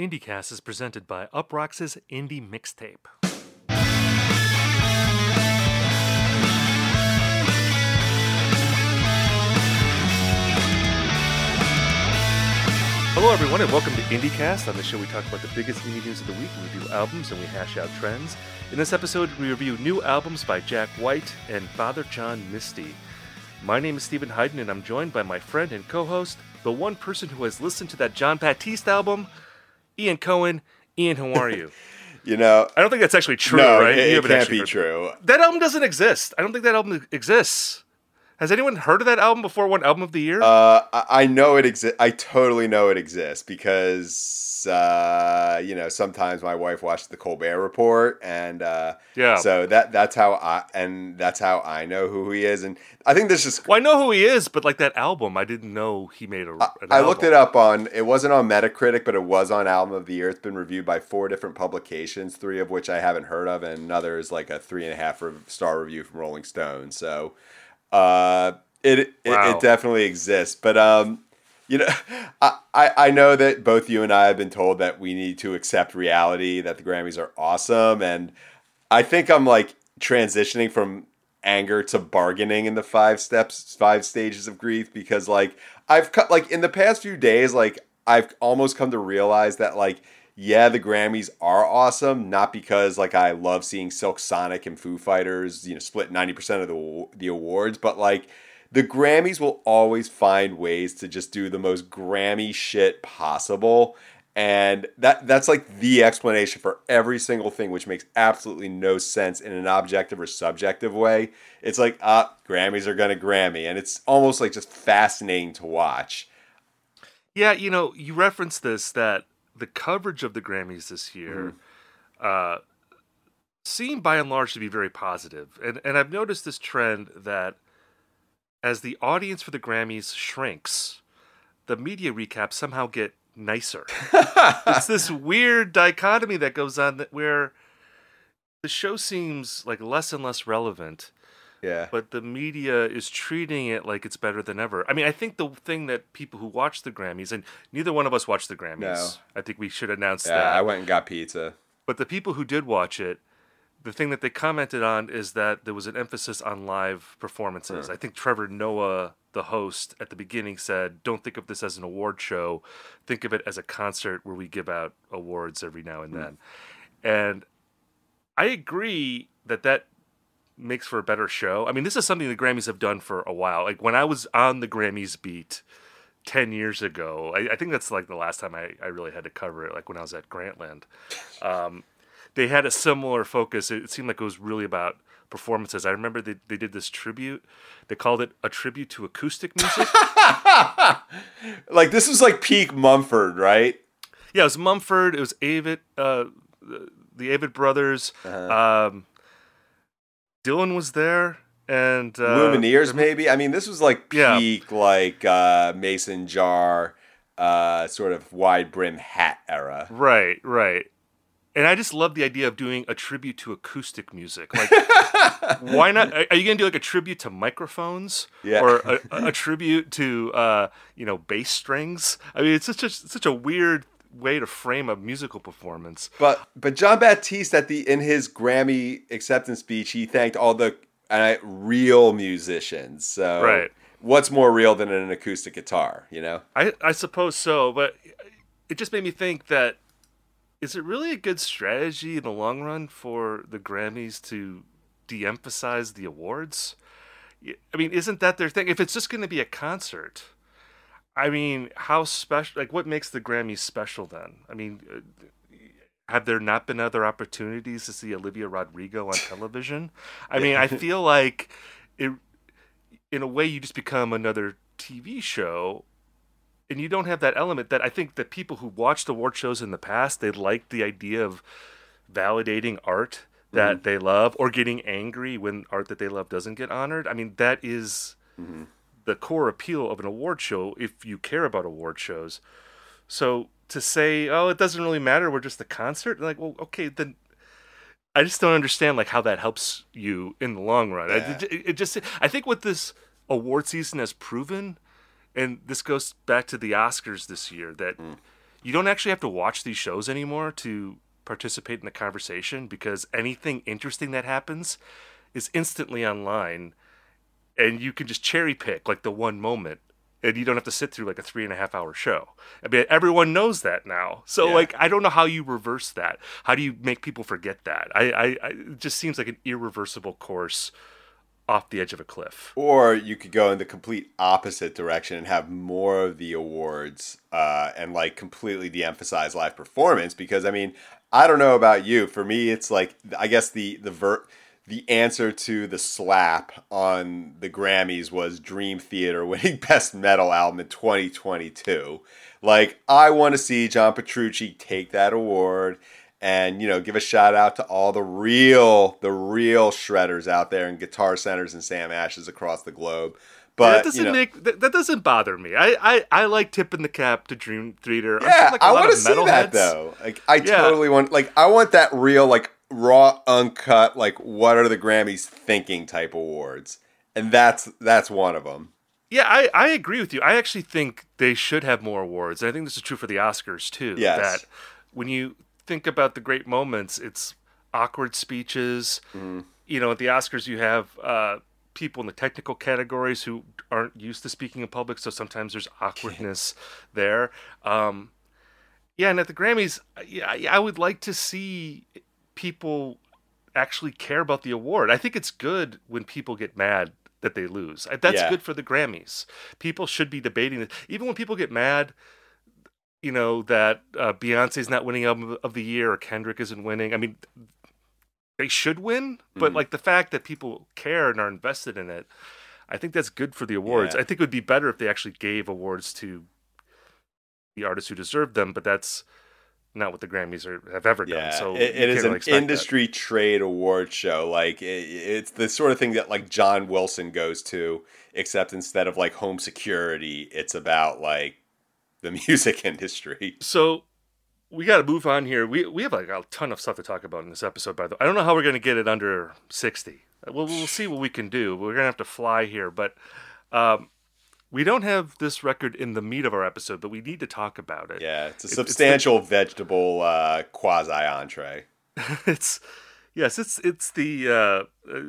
IndieCast is presented by Uproxx's Indie Mixtape. Hello, everyone, and welcome to IndieCast. On this show, we talk about the biggest indie news of the week, we review albums, and we hash out trends. In this episode, we review new albums by Jack White and Father John Misty. My name is Steven Hyden, and I'm joined by my friend and co host, the one person who has listened to that Jon Batiste album, Ian Cohen. Ian, how are you? You know, I don't think that's actually true, no, right? it, it can't be true. That album doesn't exist. I don't think that album exists. Has anyone heard of that album before? One album of the year? Uh, I, I know it exists. I totally know it exists because uh, you know sometimes my wife watches the Colbert Report, and uh, Yeah. so that that's how I and that's how I know who he is. And I think this is well, I know who he is, but like that album, I didn't know he made a. I, looked it up on it wasn't on Metacritic, but it was on Album of the Year. It's been reviewed by four different publications, three of which I haven't heard of, and another is like a three and a half star review from Rolling Stone. So uh, it, it Wow. it definitely exists. But um, you know, I, I I know that both you and I have been told that we need to accept reality that the Grammys are awesome, and I think I'm like transitioning from anger to bargaining in the five steps, five stages of grief because like I've cut like in the past few days, like I've almost come to realize that like yeah, the Grammys are awesome, not because like I love seeing Silk Sonic and Foo Fighters, you know, split ninety percent of the the awards, but like the Grammys will always find ways to just do the most Grammy shit possible. And that that's like the explanation for every single thing, which makes absolutely no sense in an objective or subjective way. It's like, ah, Grammys are gonna Grammy, and it's almost like just fascinating to watch. Yeah, you know, you referenced this that the coverage of the Grammys this year uh, seemed by and large to be very positive. And and I've noticed this trend that as the audience for the Grammys shrinks, the media recaps somehow get nicer. it's this weird dichotomy that goes on that where the show seems like less and less relevant Yeah. but the media is treating it like it's better than ever. I mean, I think the thing that people who watch the Grammys, and neither one of us watched the Grammys. No. I think we should announce that. Yeah, that. I went and got pizza. But the people who did watch it, the thing that they commented on is that there was an emphasis on live performances. Hmm. I think Trevor Noah, the host, at the beginning said, Don't think of this as an award show. Think of it as a concert where we give out awards every now and hmm. then. And I agree that that makes for a better show. I mean, this is something the Grammys have done for a while. Like when I was on the Grammys beat 10 years ago, I, I think that's like the last time I, I really had to cover it, like when I was at Grantland. Um, they had a similar focus. It seemed like it was really about performances. I remember they, they did this tribute. They called it a tribute to acoustic music. Like this was like peak Mumford, right? yeah, it was Mumford. It was Avett, uh, the, the Avett brothers. Um, Dylan was there. And uh, Lumineers, maybe. I mean, this was like Yeah. peak, like uh, mason jar, uh, sort of wide brim hat era. Right, right. And I just love the idea of doing a tribute to acoustic music. Like, why not? Are you gonna do like a tribute to microphones, Yeah. or a, a- a tribute to uh, you know bass strings? I mean, it's such a such a weird way to frame a musical performance. But but Jon Batiste at the in his Grammy acceptance speech, he thanked all the uh, real musicians. So Right. what's more real than an acoustic guitar? You know? I I suppose so, but it just made me think that is it really a good strategy in the long run for the Grammys to de-emphasize the awards? I mean, isn't that their thing? If it's just going to be a concert, I mean, how special? Like, what makes the Grammys special then? I mean, uh, have there not been other opportunities to see Olivia Rodrigo on television? I mean, I feel like it. In a way, you just become another TV show and you don't have that element that I think that people who watched award shows in the past they like the idea of validating art that they love or getting angry when art that they love doesn't get honored. I mean that is the core appeal of an award show if you care about award shows. So to say, "Oh, it doesn't really matter, we're just a concert." Like, well, okay, then I just don't understand like how that helps you in the long run. I- Yeah. It, it just I think what this award season has proven and this goes back to the Oscars this year that mm. you don't actually have to watch these shows anymore to participate in the conversation because anything interesting that happens is instantly online and you can just cherry pick like the one moment and you don't have to sit through like a three and a half hour show. I mean, everyone knows that now. So Yeah. like, I don't know how you reverse that. How do you make people forget that? I, I, I it just seems like an irreversible course off the edge of a cliff. Or you could go in the complete opposite direction and have more of the awards uh, and like completely de-emphasize live performance because I mean I don't know about you for me it's like I guess the the ver- the answer to the slap on the Grammys was Dream Theater winning Best Metal Album in 2022. Like I want to see John Petrucci take that award and you know give a shout out to all the real the real shredders out there and guitar centers and Sam Ashes across the globe. But that doesn't you know, make that, that doesn't bother me. I, I I like tipping the cap to Dream Theater. Yeah, like, I want to see that metalheads- though. Like I Yeah. totally want like I want that real like raw uncut like what are the Grammys thinking type awards. And that's that's one of them. Yeah, I, I agree with you. I actually think they should have more awards. And I think this is true for the Oscars too. Yes. That when you think about the great moments, it's awkward speeches. Mm-hmm. You know, at the Oscars, you have uh, people in the technical categories who aren't used to speaking in public, so sometimes there's awkwardness there. Um, yeah, and at the Grammys, yeah, I- I would like to see people actually care about the award. I think it's good when people get mad that they lose. That's Yeah. good for the Grammys. People should be debating it. Even when people get mad, you know, that uh, Beyonce's not winning album of the year or Kendrick isn't winning. I mean, they should win, but Mhm. like the fact that people care and are invested in it, I think that's good for the awards. Yeah. I think it would be better if they actually gave awards to the artists who deserved them, but that's not what the Grammys are, have ever Yeah, done. So it, it is really an expect that. industry trade award show. Like it, it's the sort of thing that like John Wilson goes to, except instead of like home security, it's about like the music industry. So we got to move on here. We we have like a ton of stuff to talk about in this episode. By the way, I don't know how we're going to get it under sixty. We'll we'll see what we can do. We're going to have to fly here, but um, we don't have this record in the meat of our episode, but we need to talk about it. Yeah, it's a It- it's the- substantial vegetable uh, quasi entree. it's yes, it's it's the uh, uh,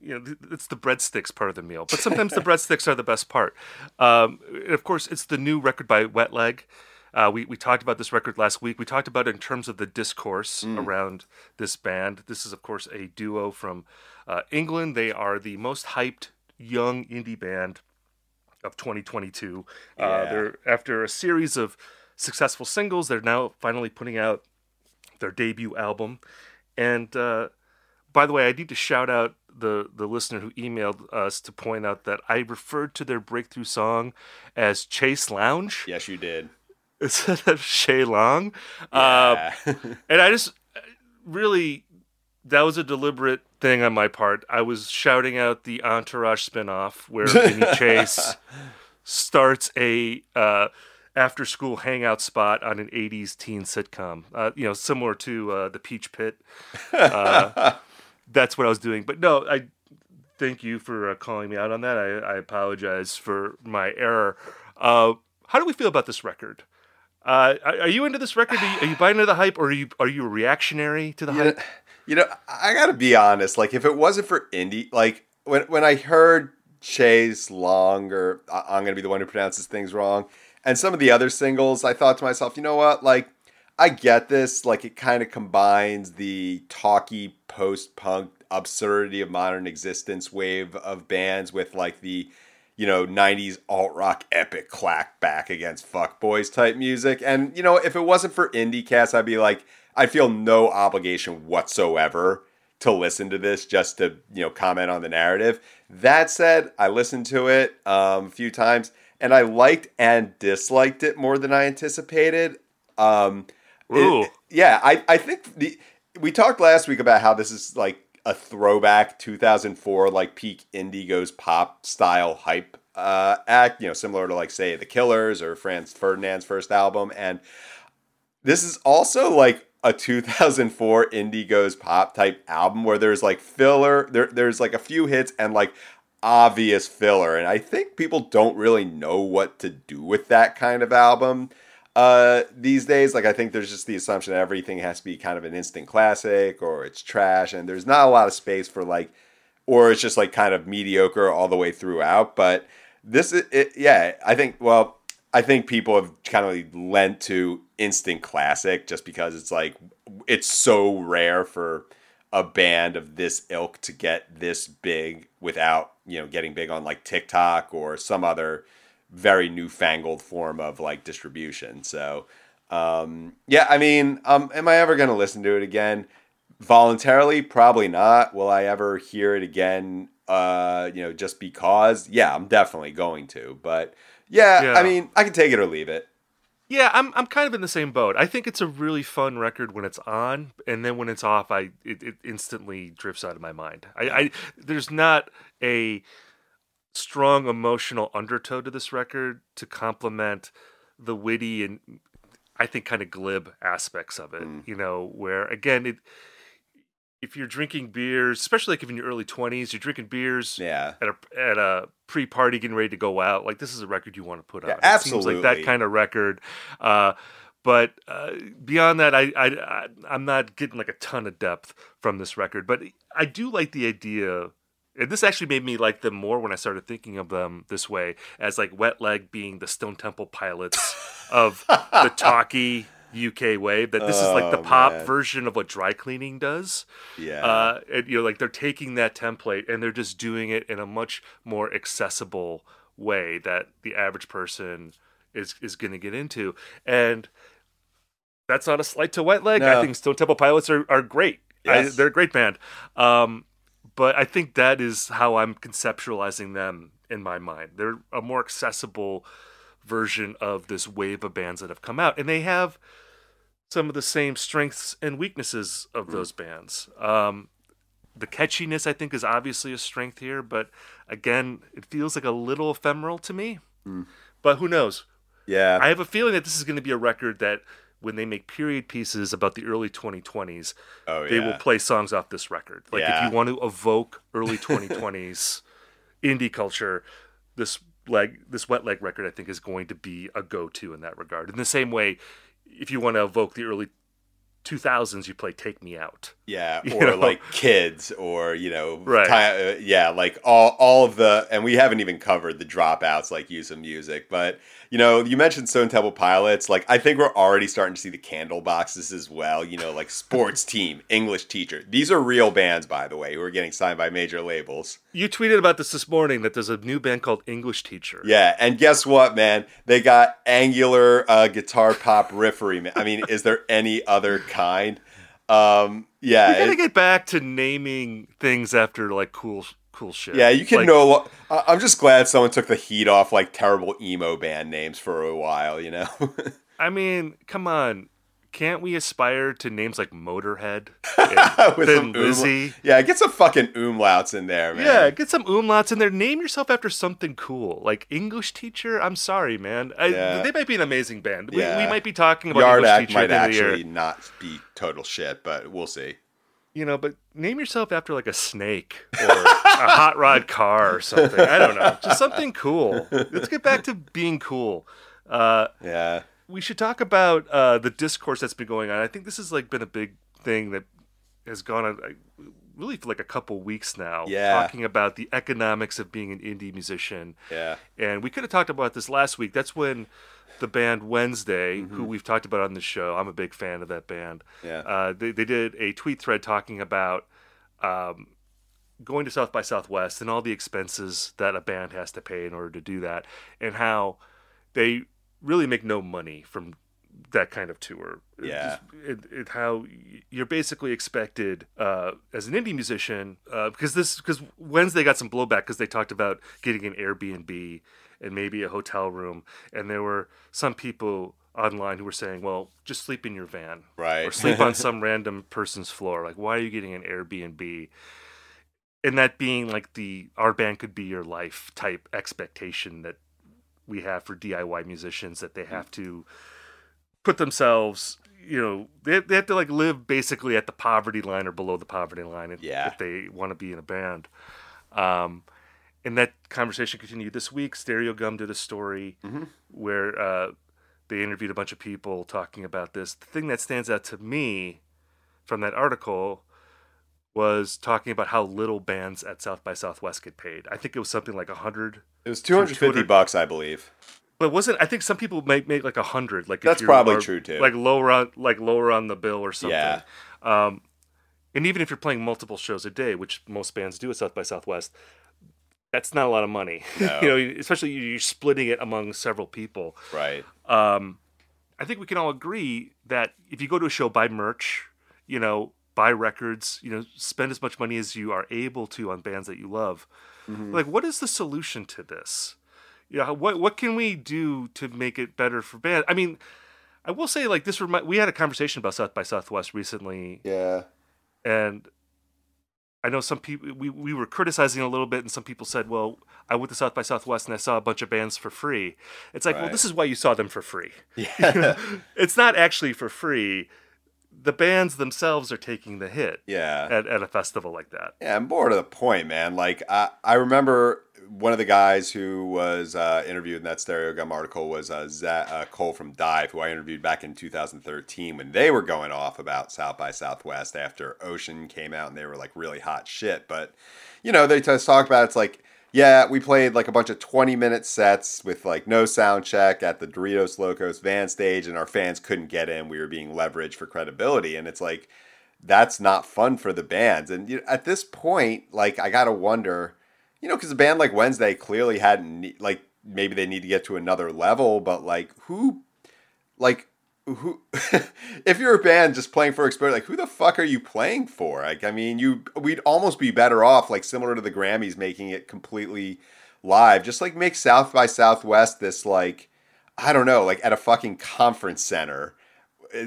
you know it's the breadsticks part of the meal, but sometimes the breadsticks are the best part. Um, of course, it's the new record by Wet Leg. Uh, we we talked about this record last week. We talked about it in terms of the discourse around this band. This is of course a duo from uh, England. They are the most hyped young indie band of 2022. Uh, they're after a series of successful singles. They're now finally putting out their debut album. And uh, by the way, I need to shout out the the listener who emailed us to point out that I referred to their breakthrough song as Chase Lounge Yes, you did. instead of Chaise Longue. Uh, Yeah. and I just really that was a deliberate thing on my part. I was shouting out the Entourage spinoff where Vinny Chase starts a uh, after school hangout spot on an 80s teen sitcom. Uh, you know, similar to uh, the Peach Pit. Uh, that's what I was doing. But no, I thank you for uh, calling me out on that. I, I apologize for my error. Uh, how do we feel about this record? Uh, are you into this record? Are you, are you buying into the hype, or are you are you a reactionary to the know, hype? You know, I gotta be honest. Like, if it wasn't for indie, like when when I heard Chase Long, or I'm gonna be the one who pronounces things wrong, and some of the other singles, I thought to myself, you know what, like. I get this. Like, it kind of combines the talky post punk absurdity of modern existence wave of bands with, like, the, you know, 90s alt rock epic clack back against fuck boys type music. And, you know, if it wasn't for IndieCast, I'd be like, I feel no obligation whatsoever to listen to this just to, you know, comment on the narrative. That said, I listened to it um, a few times and I liked and disliked it more than I anticipated. Um, it- Ooh. yeah, I, I think the we talked last week about how this is like a throwback 2004 like peak Indigo's pop style hype uh, act, you know, similar to like say The Killers or Franz Ferdinand's first album and this is also like a 2004 Indigo's pop type album where there's like filler, there there's like a few hits and like obvious filler and I think people don't really know what to do with that kind of album. uh, these days. Like I think there's just the assumption that everything has to be kind of an instant classic or it's trash, and there's not a lot of space for like, or it's just like kind of mediocre all the way throughout. But this, is, it, yeah, I think. Well, I think people have kind of lent to instant classic just because it's like it's so rare for a band of this ilk to get this big without you know getting big on like TikTok or some other very newfangled form of like distribution. So um, yeah, I mean, um, am I ever gonna listen to it again? Voluntarily, probably not. Will I ever hear it again? Uh, you know, just because? Yeah, I'm definitely going to. But yeah, Yeah. I mean, I can take it or leave it. Yeah, I'm I'm kind of in the same boat. I think it's a really fun record when it's on, and then when it's off, I it, it instantly drifts out of my mind. I, I there's not a strong emotional undertow to this record to complement the witty and I think kind of glib aspects of it. Mm. You know, where again it if you're drinking beers, especially like if in your early 20s, you're drinking beers Yeah. at a at a pre-party getting ready to go out like this is a record you want to put on Yeah, seems like that kind of record uh but uh, beyond that I, I i i'm not getting like a ton of depth from this record but i do like the idea and this actually made me like them more when i started thinking of them this way as like wet leg being the stone temple pilots of the talky uk wave that this is like the Oh, pop man. version of what dry cleaning does Yeah. uh, and, you know, like they're taking that template and they're just doing it in a much more accessible way that the average person is is going to get into. And that's not a slight to Wet Leg. I think Stone Temple Pilots are, are great. I, they're a great band. Um, but I think that is how I'm conceptualizing them in my mind. They're a more accessible version of this wave of bands that have come out, and they have some of the same strengths and weaknesses of those bands. Um, the catchiness, I think, is obviously a strength here, but again, it feels like a little ephemeral to me. But who knows? yeah. I have a feeling that this is going to be a record that when they make period pieces about the early 2020s, oh yeah. they will play songs off this record. Like Yeah. if you want to evoke early 2020s indie culture, this leg this wet leg record I think is going to be a go-to in that regard. In the same way, if you want to evoke the early 2000s, you play Take Me Out. Yeah, You or know? like kids, or you know, Right. ti- uh, yeah, like all all of the, and we haven't even covered the dropouts like use of music, but you know, you mentioned Stone Temple Pilots. Like, I think we're already starting to see the Candleboxes as well. You know, like sports team, English teacher. These are real bands, by the way, who are getting signed by major labels. You tweeted about this this morning that there's a new band called English Teacher. Yeah, and guess what, man? They got angular uh, guitar pop riffery. Man. I mean, is there any other kind? Um, yeah, We gotta it- get back to naming things after like cool cool shit. Yeah, you can Like, know. I'm just glad someone took the heat off like terrible emo band names for a while. You know. I mean, come on. Can't we aspire to names like Motorhead With Thin some umla- yeah, get some fucking umlauts in there, man. Yeah, get some umlauts in there. Name yourself after something cool, like English Teacher. I'm sorry, man. I, Yeah. They might be an amazing band. We, Yeah. we might be talking about Yard English Act Teacher might at the end of year. actually not be total shit, but we'll see. You know, but name yourself after like a snake or a hot rod car or something. I don't know, just something cool. Let's get back to being cool. Uh, Yeah. We should talk about uh, the discourse that's been going on. I think this has like been a big thing that has gone on like, really for like a couple weeks now. Yeah. talking about the economics of being an indie musician. Yeah. And we could have talked about this last week. That's when the band Wednesday, who we've talked about on the show, I'm a big fan of that band. Yeah. Uh, they, they did a tweet thread talking about um, going to South by Southwest and all the expenses that a band has to pay in order to do that, and how they really make no money from that kind of tour. Yeah. It, it, how you're basically expected uh, as an indie musician uh, because this because Wednesday got some blowback because they talked about getting an Airbnb and maybe a hotel room, and there were some people online who were saying, "Well, just sleep in your van, Right. or sleep on some random person's floor. Like, why are you getting an Airbnb?" And that being like the our band could be your life type expectation that we have for DIY musicians that they have to put themselves, you know, they, they have to like live basically at the poverty line or below the poverty line if, Yeah. if they want to be in a band. Um, and that conversation continued this week. Stereogum did a story Mm-hmm. where uh, They interviewed a bunch of people talking about this. The thing that stands out to me from that article was talking about how little bands at South by Southwest get paid. I think it was something like a hundred. It was 250 200 bucks, I believe. But wasn't I think some people make make like a hundred. Like if That's probably are, true, too. Like lower on like lower on the bill or something. Yeah. Um, and even if you're playing multiple shows a day, which most bands do at South by Southwest, that's not a lot of money. No. you know, especially you're splitting it among several people. Right. Um, I think we can all agree that if you go to a show, buy merch, you know, buy records, you know, spend as much money as you are able to on bands that you love. Mm-hmm. Like, what is the solution to this? Yeah, what what can we do to make it better for bands? I mean, I will say like this. Remi- we had a conversation about South by Southwest recently, Yeah. and I know some people we, we were criticizing a little bit, and some people said, "Well, I went to South by Southwest and I saw a bunch of bands for free." It's like, well, this is why you saw them for free. Yeah. it's not actually for free. The bands themselves are taking the hit yeah. at, at a festival like that. Yeah, I'm more to the point, man. Like I, I remember one of the guys who was uh, interviewed in that Stereogum article was uh, uh, Cole from DIIV, who I interviewed back in 2013 when they were going off about South by Southwest after Oshin came out and they were like really hot shit. But you know, they just talk about it's like, yeah, we played like a bunch of 20 minute sets with like no sound check at the Doritos Locos van stage, and our fans couldn't get in. We were being leveraged for credibility, and it's like that's not fun for the bands. And you know, at this point, like I gotta wonder, you know, because a band like Wednesday clearly hadn't like maybe they need to get to another level, but like who, like who, if you're a band just playing for experience, like who the fuck are you playing for? Like I mean, you we'd almost be better off like similar to the Grammys making it completely live, just like make South by Southwest this like. I don't know, like at a fucking conference center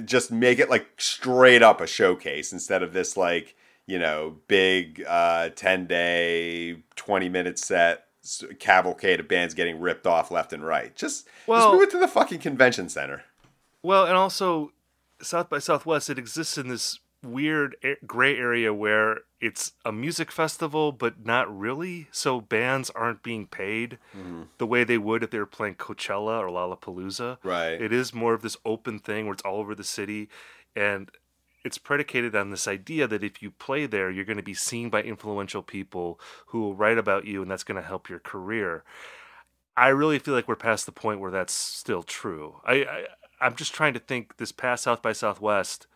just make it like straight up a showcase instead of this like you know big uh 10 day 20 minute set cavalcade of bands getting ripped off left and right just Well- just move it to the fucking convention center Well, and also South by Southwest, it exists in this weird gray area where it's a music festival, but not really. So bands aren't being paid mm-hmm. the way they would if they were playing Coachella or Lollapalooza. Right. It is more of this open thing where it's all over the city, and it's predicated on this idea that if you play there, you're going to be seen by influential people who will write about you, and that's going to help your career. I really feel like we're past the point where that's still true. I, I I'm just trying to think this past South by Southwest.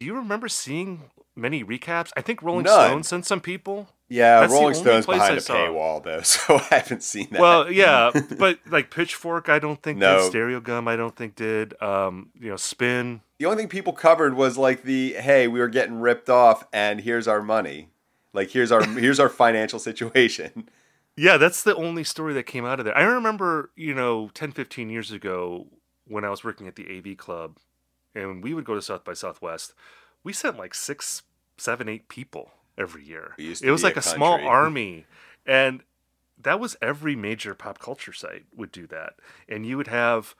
Do you remember seeing many recaps? I think Rolling None. Stone sent some people. yeah That's rolling stones behind I a saw. paywall though so i haven't seen that Well, yeah, but like Pitchfork, I don't think No. did. Stereogum, I don't think did. Um, you know, Spin. the only thing people covered was like the hey we were getting ripped off and here's our money like here's our here's our financial situation Yeah, that's the only story that came out of there. I remember, you know, 10, 15 years ago when I was working at the AV Club and we would go to South by Southwest, we sent like six, seven, eight people every year. Used It was like a a, small army. And that was every major pop culture site would do that. And you would have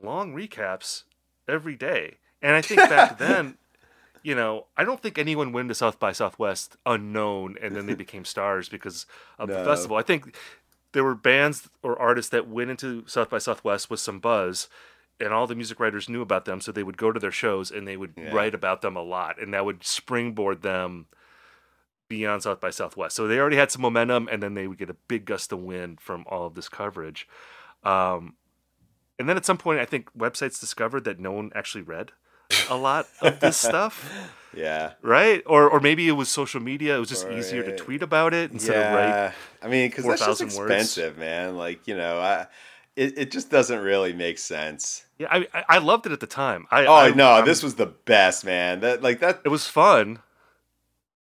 long recaps every day. And I think back then, you know, I don't think anyone went to South by Southwest unknown and then they became stars because of the festival. I think there were bands or artists that went into South by Southwest with some buzz and all the music writers knew about them so they would go to their shows and they would Yeah. write about them a lot and that would springboard them beyond South by Southwest. So they already had some momentum and then they would get a big gust of wind from all of this coverage. Um, and then at some point I think websites discovered that no one actually read a lot of this stuff yeah right? Or or maybe it was social media. It was just easier to tweet about it instead of write. I mean, because that's just 4,000 words. expensive, man. Like you know, I, it it just doesn't really make sense. Yeah, I I- loved it at the time. I Oh I, no, I'm- this was the best, man. That like that. it was fun.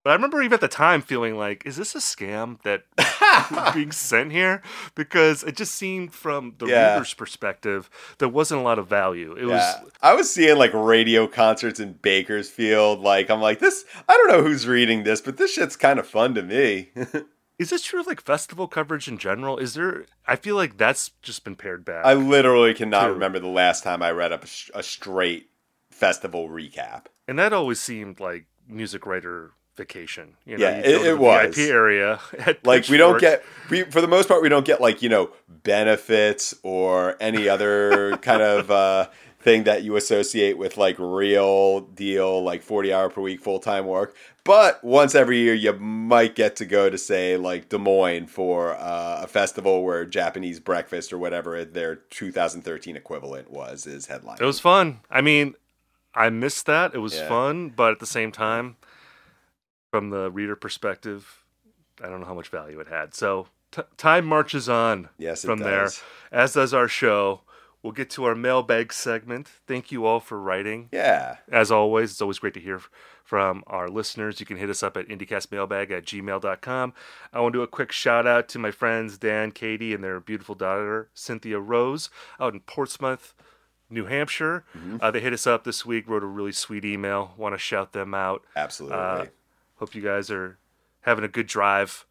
But I remember even at the time feeling like, is this a scam that being sent here? Because it just seemed from the Yeah. reader's perspective, there wasn't a lot of value. It Yeah. was I was seeing like radio concerts in Bakersfield. Like I'm like this. I don't know who's reading this, but this shit's kind of fun to me. is this true of like festival coverage in general? Is there I feel like that's just been pared back. I literally cannot True. remember the last time I read up a, a straight festival recap. and that always seemed like music writer vacation. You know, Yeah, you it- it was. VIP area. At like we don't get we for the most part we don't get like you know benefits or any other kind of uh thing that you associate with like real deal like 40 hour per week full-time work but once every year you might get to go to say like des moines for uh, a festival where japanese breakfast or whatever their 2013 equivalent was is headline It was fun. I mean, I missed that. It was Yeah. fun, but at the same time, from the reader perspective, I don't know how much value it had. So t- time marches on yes from there, as does our show. We'll get to our mailbag segment. Thank you all for writing. yeah As always, it's always great to hear from our listeners. You can hit us up at IndieCastMailbag at gmail.com. I want to do a quick shout out to my friends Dan, Katie, and their beautiful daughter, Cynthia Rose, out in Portsmouth, New Hampshire. Uh, they hit us up this week, wrote a really sweet email. Want to shout them out. absolutely Uh, hope you guys are having a good drive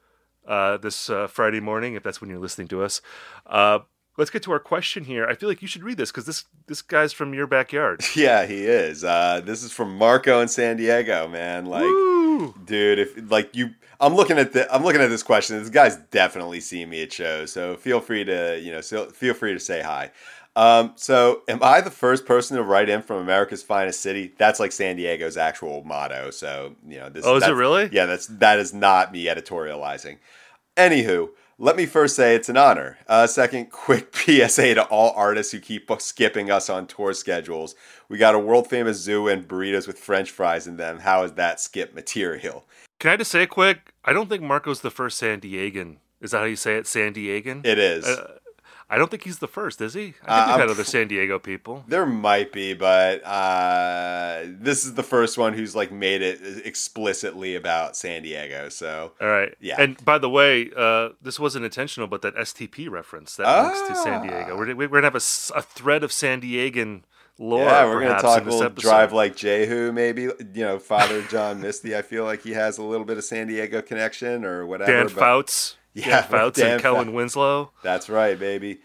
uh, this uh, Friday morning, if that's when you're listening to us. Uh, let's get to our question here. I feel like you should read this because this this guy's from your backyard. yeah he is uh this is from marco in san diego man like Woo! dude if like you i'm looking at the i'm looking at this question this guy's definitely seen me at shows so feel free to you know so feel free to say hi um, so am i the first person to write in from america's finest city that's like san diego's actual motto so you know this Oh, is it really? yeah that's that is not me editorializing anywho let me first say it's an honor. Uh, second, quick PSA to all artists who keep skipping us on tour schedules. We got a world famous zoo and burritos with french fries in them. How is that skip material? Can I just say quick? I don't think Marco's the first San Diegan. Is that how you say it? San Diegan? It is. Uh, I don't think he's the first, is he? I think Uh, we've had other San Diego people. there might be, but uh, this is the first one who's like made it explicitly about San Diego. So All right. Yeah. And by the way, uh, this wasn't intentional, but that STP reference that links to San Diego. Ah. We're, we're gonna have a thread of San Diegan lore. yeah, we're gonna talk a little episode. drive like Jehu, maybe. You know, Father John Misty. I feel like he has a little bit of San Diego connection or whatever. Dan but- Fouts. Yeah, Fouts and Kellen Fouts. Winslow. That's right, baby.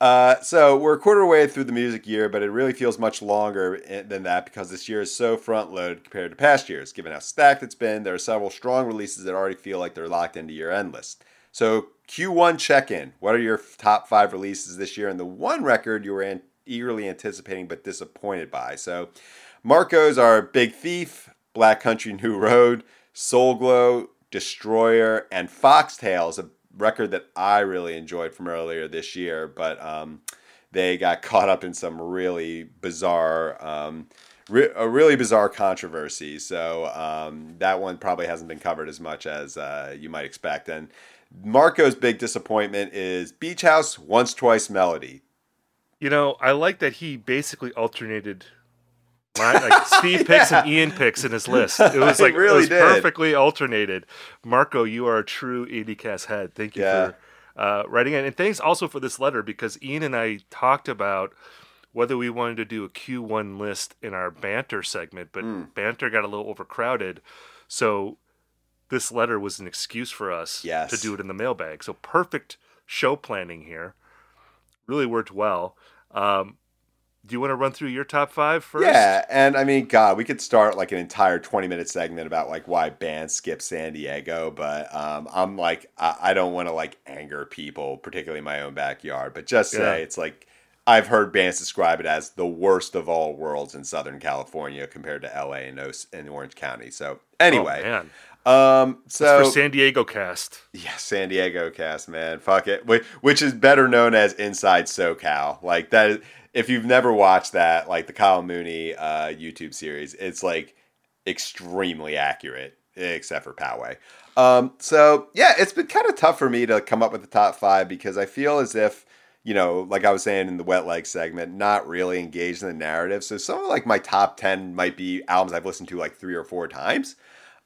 Uh, so we're a quarter way through the music year, but it really feels much longer than that because this year is so front loaded compared to past years. Given how stacked it's been, there are several strong releases that already feel like they're locked into your end list. So Q1 check in. What are your top five releases this year, and the one record you were an- eagerly anticipating but disappointed by? So Marco's are Big Thief, Black Country New Road, Soul Glo, Destroyer, and Foxtails, a record that I really enjoyed from earlier this year, but um, they got caught up in some really bizarre, um, re- a really bizarre controversy. So um, that one probably hasn't been covered as much as uh, you might expect. And Marco's big disappointment is Beach House Once Twice Melody. You know, I like that he basically alternated. My, like Steve picks and Ian picks in his list. It was like really it was did. perfectly alternated. Marco, you are a true IndieCast head. Thank you Yeah. for uh, writing it, and thanks also for this letter because Ian and I talked about whether we wanted to do a Q1 list in our banter segment, but Hmm. banter got a little overcrowded, so this letter was an excuse for us Yes. to do it in the mailbag. So perfect show planning here. Really worked well. Um, do you want to run through your top five first? Yeah, and I mean, God, we could start like an entire twenty-minute segment about like why bands skip San Diego, but um, I'm like, I, I don't want to like anger people, particularly in my own backyard, but just say Yeah. it's like I've heard bands describe it as the worst of all worlds in Southern California compared to LA and, Os- and Orange County. So Oh, anyway, man. um, so For San Diego cast. yeah, San Diego cast, man. Fuck it. Wh- Which is better known as Inside SoCal. Like that is, if you've never watched that, like the Kyle Mooney uh, YouTube series, it's like extremely accurate, except for Poway. Um, so yeah, it's been kind of tough for me to come up with the top five because I feel as if, you know, like I was saying in the wet leg segment, not really engaged in the narrative. So some of like my top ten might be albums I've listened to like three or four times.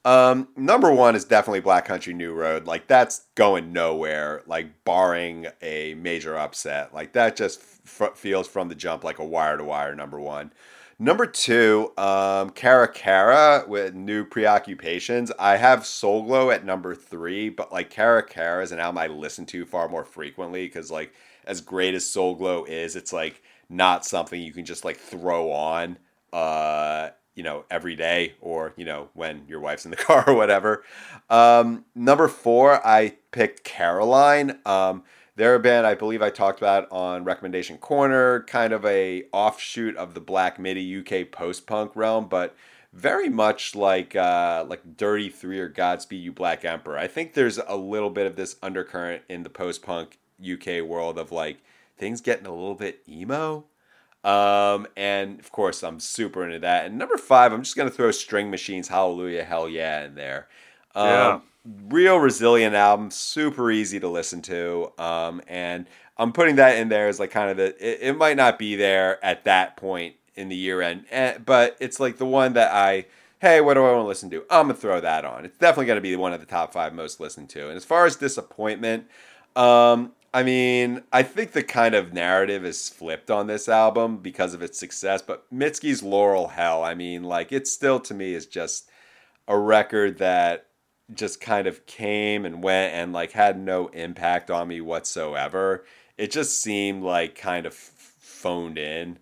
Um, number one is definitely Black Country New Road. Like that's going nowhere. Like barring a major upset, like that just f- feels from the jump like a wire to wire number one. Number two, um, Caracara with New Preoccupations. I have Soul Glo at number three, but like Caracara is an album I listen to far more frequently because like as great as Soul Glo is, it's like not something you can just like throw on uh you know, every day or, you know, when your wife's in the car or whatever. Um, number four, I picked Caroline. Um, they're a band I believe I talked about on Recommendation Corner, kind of a offshoot of the Black MIDI UK post punk realm, but very much like uh, like Dirty Three or Godspeed You Black Emperor. I think there's a little bit of this undercurrent in the post punk UK world of like things getting a little bit emo. Um, and of course, I'm super into that. And number five, I'm just gonna throw String Machines, Hallelujah, Hell Yeah, in there. Um, yeah. Real resilient album, super easy to listen to. Um, and I'm putting that in there as like kind of the. It, it might not be there at that point in the year end, eh, but it's like the one that I. Hey, what do I want to listen to? I'm gonna throw that on. It's definitely gonna be one of the top five most listened to. And as far as disappointment, um, I mean, I think the kind of narrative is flipped on this album because of its success, but Mitski's Laurel Hell, I mean, like, it still to me is just a record that just kind of came and went and like had no impact on me whatsoever. It just seemed like kind of phoned in.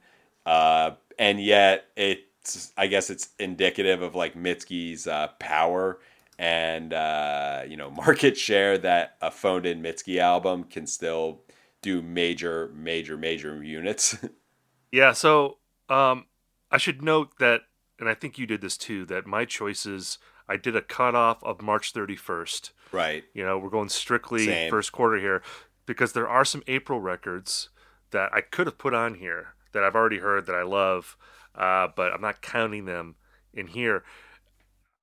Uh, and yet it's, I guess it's indicative of like Mitski's uh, power and uh, you know market share that a phoned in Mitski album can still do major, major, major units. yeah. So um, I should note that, and I think you did this too. That my choices, I did a cutoff of March 31st. Right. You know, we're going strictly Same. first quarter here because there are some April records that I could have put on here that I've already heard that I love, uh, but I'm not counting them in here.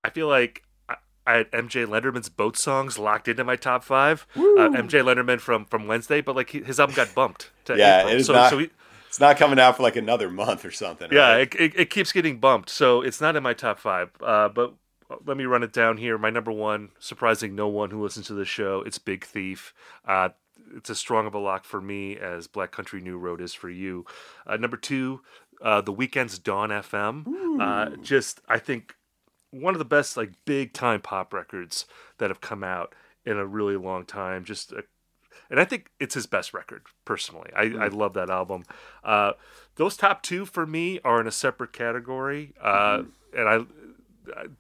I feel like I had MJ Lenderman's boat songs locked into my top five. Uh, MJ Lenderman from from Wednesday, but like his album got bumped. To yeah, April. it is so, not. So he, it's not coming out for like another month or something. Yeah, right? it, it, it, keeps getting bumped, so it's not in my top five. Uh, but let me run it down here. My number one, surprising no one who listens to this show, it's Big Thief. Uh, it's as strong of a lock for me as Black Country New Road is for you. Uh, number two, uh, the Weeknd's Dawn FM. Uh, just I think one of the best like big time pop records that have come out in a really long time. Just a, and I think it's his best record personally. I, mm. I love that album. Uh, those top two for me are in a separate category, uh, mm. and I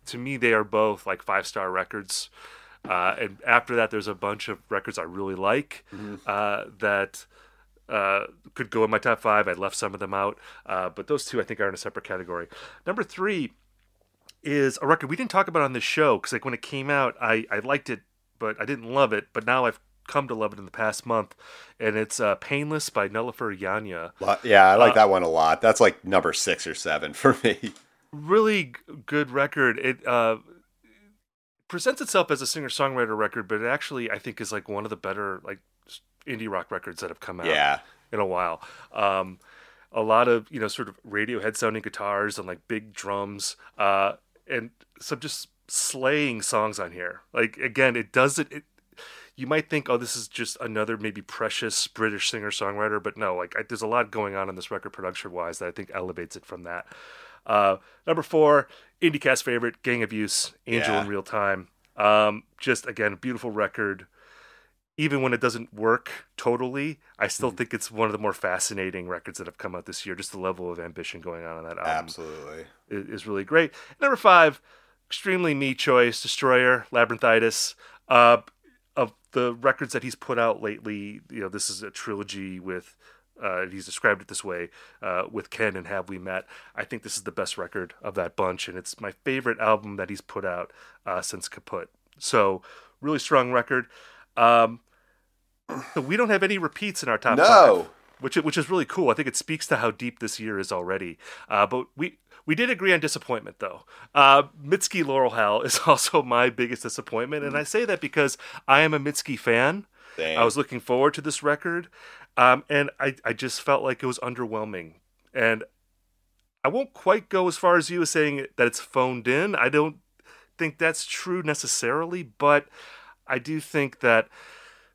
to me they are both like five star records. Uh, and after that, there's a bunch of records I really like mm-hmm. Uh, that. Uh, could go in my top five. I left some of them out, uh, but those two I think are in a separate category. Number three, is a record we didn't talk about on this show because like when it came out, I I liked it, but I didn't love it. But now I've come to love it in the past month, and it's uh, "Painless" by Nilüfer Yanya. Yeah, I like uh, that one a lot. That's like number six or seven for me. Really good record. It uh, presents itself as a singer songwriter record, but it actually I think is like one of the better like indie rock records that have come out. Yeah. in a while. Um, a lot of you know sort of Radiohead sounding guitars and like big drums. Uh, and some just slaying songs on here. Like again, it does it, it you might think, oh, this is just another maybe precious British singer songwriter, but no, like I, there's a lot going on in this record production wise that I think elevates it from that. Uh, number four, IndieCast favorite, Gang of Youths, Angel yeah. in Real Time. Um, just again, a beautiful record even when it doesn't work totally, I still mm think it's one of the more fascinating records that have come out this year. Just the level of ambition going on in that album, absolutely, is, is really great. Number five, extremely me choice, Destroyer, Labyrinthitis. Uh, of the records that he's put out lately, you know, this is a trilogy with. Uh, he's described it this way uh, with Ken and Have We Met. I think this is the best record of that bunch, and it's my favorite album that he's put out uh, since Kaputt. So, really strong record. Um, so we don't have any repeats in our top no. five, which which is really cool. I think it speaks to how deep this year is already. Uh, but we we did agree on disappointment though. Uh, Mitski Laurel Hell is also my biggest disappointment, and I say that because I am a Mitski fan. I was looking forward to this record, um, and I I just felt like it was underwhelming, and I won't quite go as far as you as saying that it's phoned in. I don't think that's true necessarily, but I do think that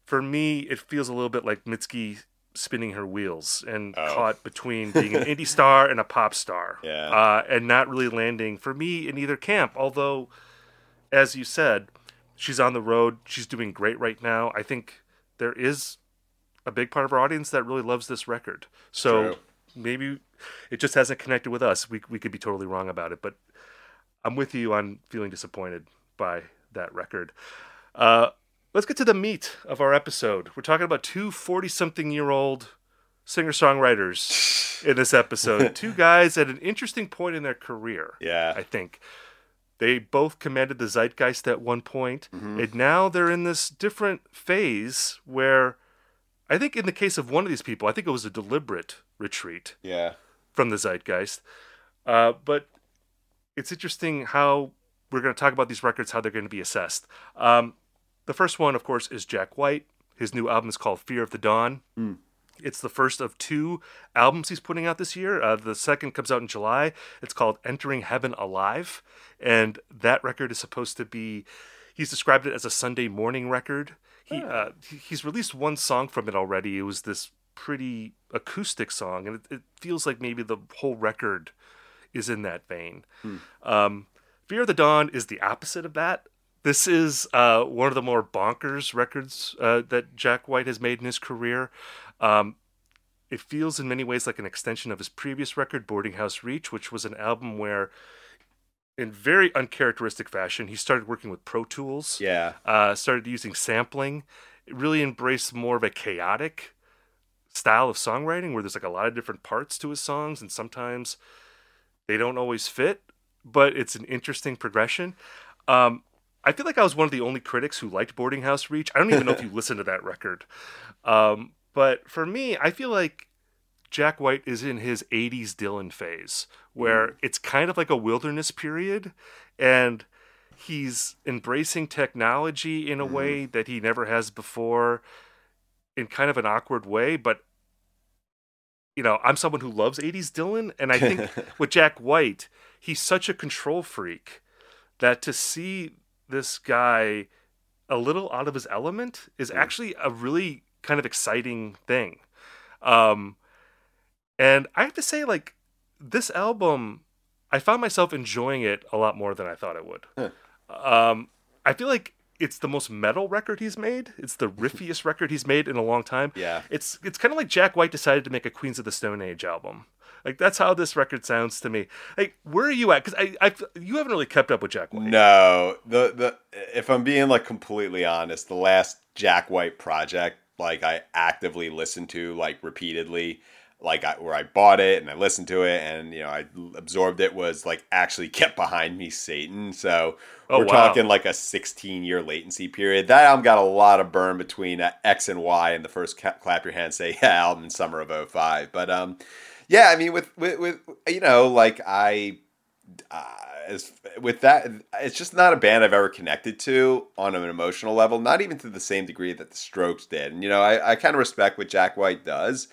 for me, it feels a little bit like Mitski spinning her wheels and oh. caught between being an indie star and a pop star. Yeah. Uh, and not really landing for me in either camp. Although, as you said, she's on the road. She's doing great right now. I think there is a big part of our audience that really loves this record. So, True. maybe it just hasn't connected with us. We we could be totally wrong about it, but I'm with you on feeling disappointed by that record. Uh, let's get to the meat of our episode. We're talking about two 40 something year old singer songwriters in this episode. two guys at an interesting point in their career. Yeah. I think. They both commanded the zeitgeist at one point, Mm-hmm. and now they're in this different phase where I think in the case of one of these people, I think it was a deliberate retreat Yeah. from the zeitgeist. Uh, but it's interesting how we're going to talk about these records, how they're going to be assessed. Um, the first one, of course, is Jack White. His new album is called Fear of the Dawn. It's the first of two albums he's putting out this year. Uh, the second comes out in July. It's called Entering Heaven Alive. And that record is supposed to be, he's described it as a Sunday morning record. He, uh, he's released one song from it already. It was this pretty acoustic song, and it, it feels like maybe the whole record is in that vein. Um, Fear of the Dawn is the opposite of that. This is uh, one of the more bonkers records uh, that Jack White has made in his career. Um, it feels in many ways like an extension of his previous record, Boarding House Reach, which was an album where, in very uncharacteristic fashion, he started working with Pro Tools Yeah. uh, started using sampling. It really embraced more of a chaotic style of songwriting where there's like a lot of different parts to his songs, and sometimes they don't always fit, but it's an interesting progression. Um, I feel like I was one of the only critics who liked Boarding House Reach. I don't even know if you listened to that record. Um, but for me, I feel like Jack White is in his 80s Dylan phase, where mm-hmm. it's kind of like a wilderness period, and he's embracing technology in a way mm-hmm. that he never has before in kind of an awkward way. But, you know, I'm someone who loves 80s Dylan, and I think with Jack White, he's such a control freak that to see this guy a little out of his element is mm. actually a really kind of exciting thing. Um, and I have to say, like, this album, I found myself enjoying it a lot more than I thought it would. Um, I feel like it's the most metal record he's made. It's the riffiest record he's made in a long time. Yeah. It's it's kind of like Jack White decided to make a Queens of the Stone Age album. Like that's how this record sounds to me. Like where are you at? Because I, I you haven't really kept up with Jack White. No, the the if I'm being like completely honest, the last Jack White project, like I actively listened to like repeatedly, like I, where I bought it and I listened to it and you know I absorbed it was like actually Get Behind Me Satan. So Oh, we're wow. talking like a 16 year latency period. That album got a lot of burn between uh, X and Y and the first Ca- Clap Your Hands Say Yeah album in summer of 05. But um, yeah, I mean with with, with you know like I uh, as with that, it's just not a band I've ever connected to on an emotional level, not even to the same degree that the Strokes did. And you know, I, I kind of respect what Jack White does,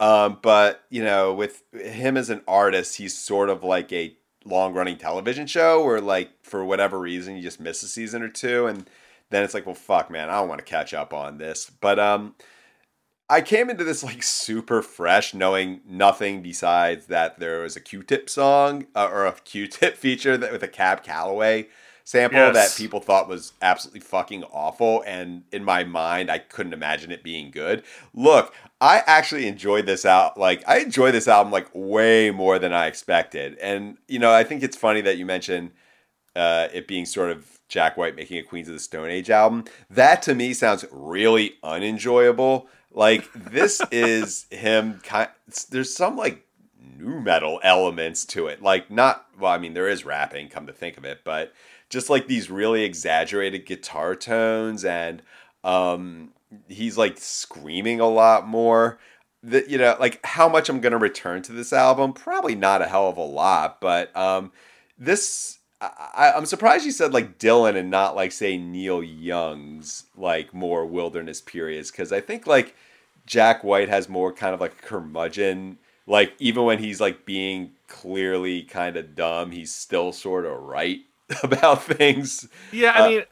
um, but you know, with him as an artist, he's sort of like a long running television show where, like, for whatever reason, you just miss a season or two, and then it's like, well, fuck, man, I don't want to catch up on this. But um, I came into this like super fresh, knowing nothing besides that there was a Q-Tip song uh, or a Q-Tip feature that with a Cab Calloway sample Yes. that people thought was absolutely fucking awful, and in my mind, I couldn't imagine it being good. Look, I actually enjoyed this out. Like I enjoy this album like way more than I expected, and you know, I think it's funny that you mentioned uh, it being sort of Jack White making a Queens of the Stone Age album. That to me sounds really unenjoyable. Like this is him. Kind, there's some like nu metal elements to it. Like not well, I mean there is rapping. Come to think of it, but just like these really exaggerated guitar tones and um he's like screaming a lot more. That you know like how much i'm gonna return to this album? Probably not a hell of a lot but um this I, i'm surprised you said like dylan and not like say neil young's like more wilderness periods because i think like jack white has more kind of like a curmudgeon like even when he's like being clearly kind of dumb he's still sort of right about things. Yeah, Uh, I mean,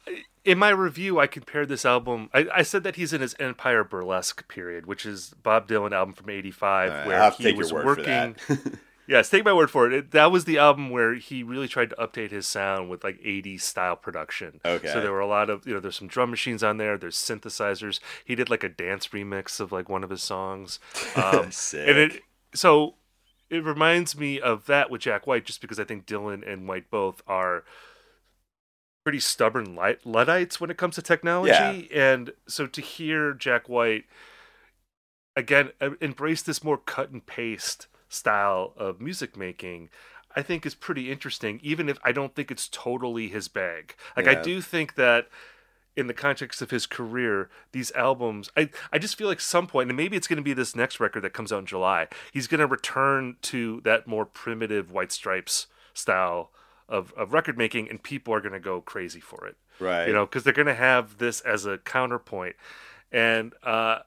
in my review, I compared this album. I, I said that he's in his Empire Burlesque period, which is Bob Dylan album from '85, All right, where I'll have to he take was your word working. yes, take my word for it. it. That was the album where he really tried to update his sound with like '80s style production. Okay. So there were a lot of you know, there's some drum machines on there. There's synthesizers. He did like a dance remix of like one of his songs. Um, Sick. and it so it reminds me of that with Jack White, just because I think Dylan and White both are pretty stubborn Luddites when it comes to technology, Yeah. and so to hear Jack White again embrace this more cut and paste style of music making. I think is pretty interesting, even if I don't think it's totally his bag. Like I do think that in the context of his career, these albums, I, I just feel like some point, and maybe it's going to be this next record that comes out in July, he's going to return to that more primitive White Stripes style of, of record making, and people are going to go crazy for it. Right. You know, because they're going to have this as a counterpoint. And uh,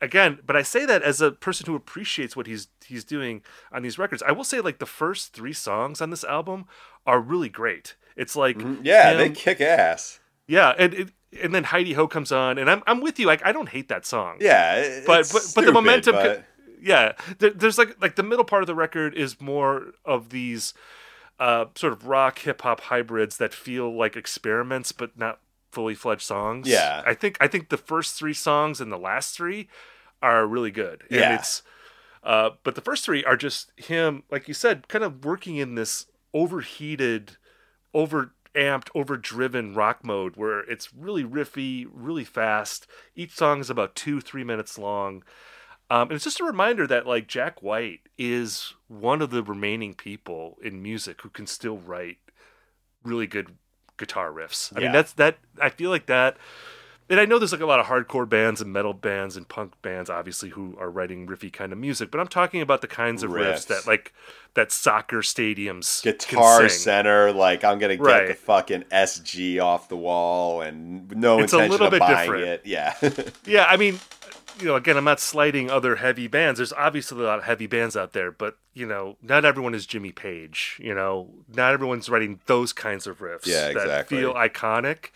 again, but I say that as a person who appreciates what he's he's doing on these records. I will say, like the first three songs on this album are really great. It's like Mhm. Yeah, they kick ass. yeah, and it, and then Hi-De-Ho comes on, and I'm I'm with you. Like I don't hate that song. Yeah, it- but it's but, but the momentum. but- yeah, there, there's like like the middle part of the record is more of these uh, sort of rock hip hop hybrids that feel like experiments, but not fully fledged songs. Yeah. I think I think the first three songs and the last three are really good. And Yeah. it's uh, but the first three are just him, like you said, kind of working in this overheated, over amped, overdriven rock mode where it's really riffy, really fast. Each song is about two, three minutes long. Um, and it's just a reminder that like Jack White is one of the remaining people in music who can still write really good guitar riffs. I Yeah. mean, that's that. I feel like that. And I know there's like a lot of hardcore bands and metal bands and punk bands, obviously, who are writing riffy kind of music. But I'm talking about the kinds of riffs, Riffs. that like that soccer stadiums Guitar. Center, like I'm gonna get Right. the fucking SG off the wall, and no It's a little of bit buying different. it. Yeah, Yeah, I mean, you know, again, I'm not slighting other heavy bands. There's obviously a lot of heavy bands out there, but you know, not everyone is Jimmy Page. You know, not everyone's writing those kinds of riffs Yeah, that exactly. feel iconic.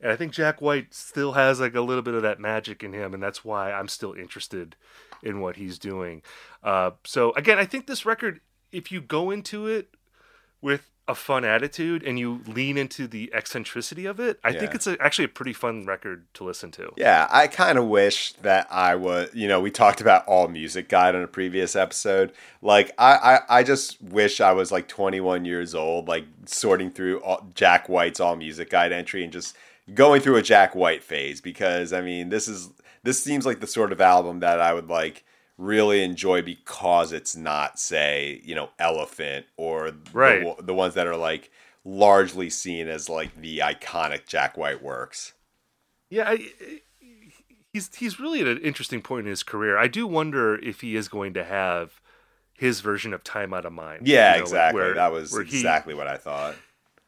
And I think Jack White still has like a little bit of that magic in him, and that's why I'm still interested in what he's doing. Uh, so again, I think this record, if you go into it with a fun attitude and you lean into the eccentricity of it, I think it's a, actually a pretty fun record to listen to. yeah. I kind of wish that I was. You know, we talked about all music guide on a previous episode. Like, I, I, I just wish I was like 21 years old, like sorting through all, Jack White's all music guide entry and just going through a Jack White phase because I mean, this is this seems like the sort of album that I would like really enjoy because it's not say you know elephant or Right. the, the ones that are like largely seen as like the iconic jack white works Yeah, I, eh, he's he's really at an interesting point in his career. I do wonder if he is going to have his version of "Time Out of Mind." yeah you know, exactly where- that was where he- exactly what i thought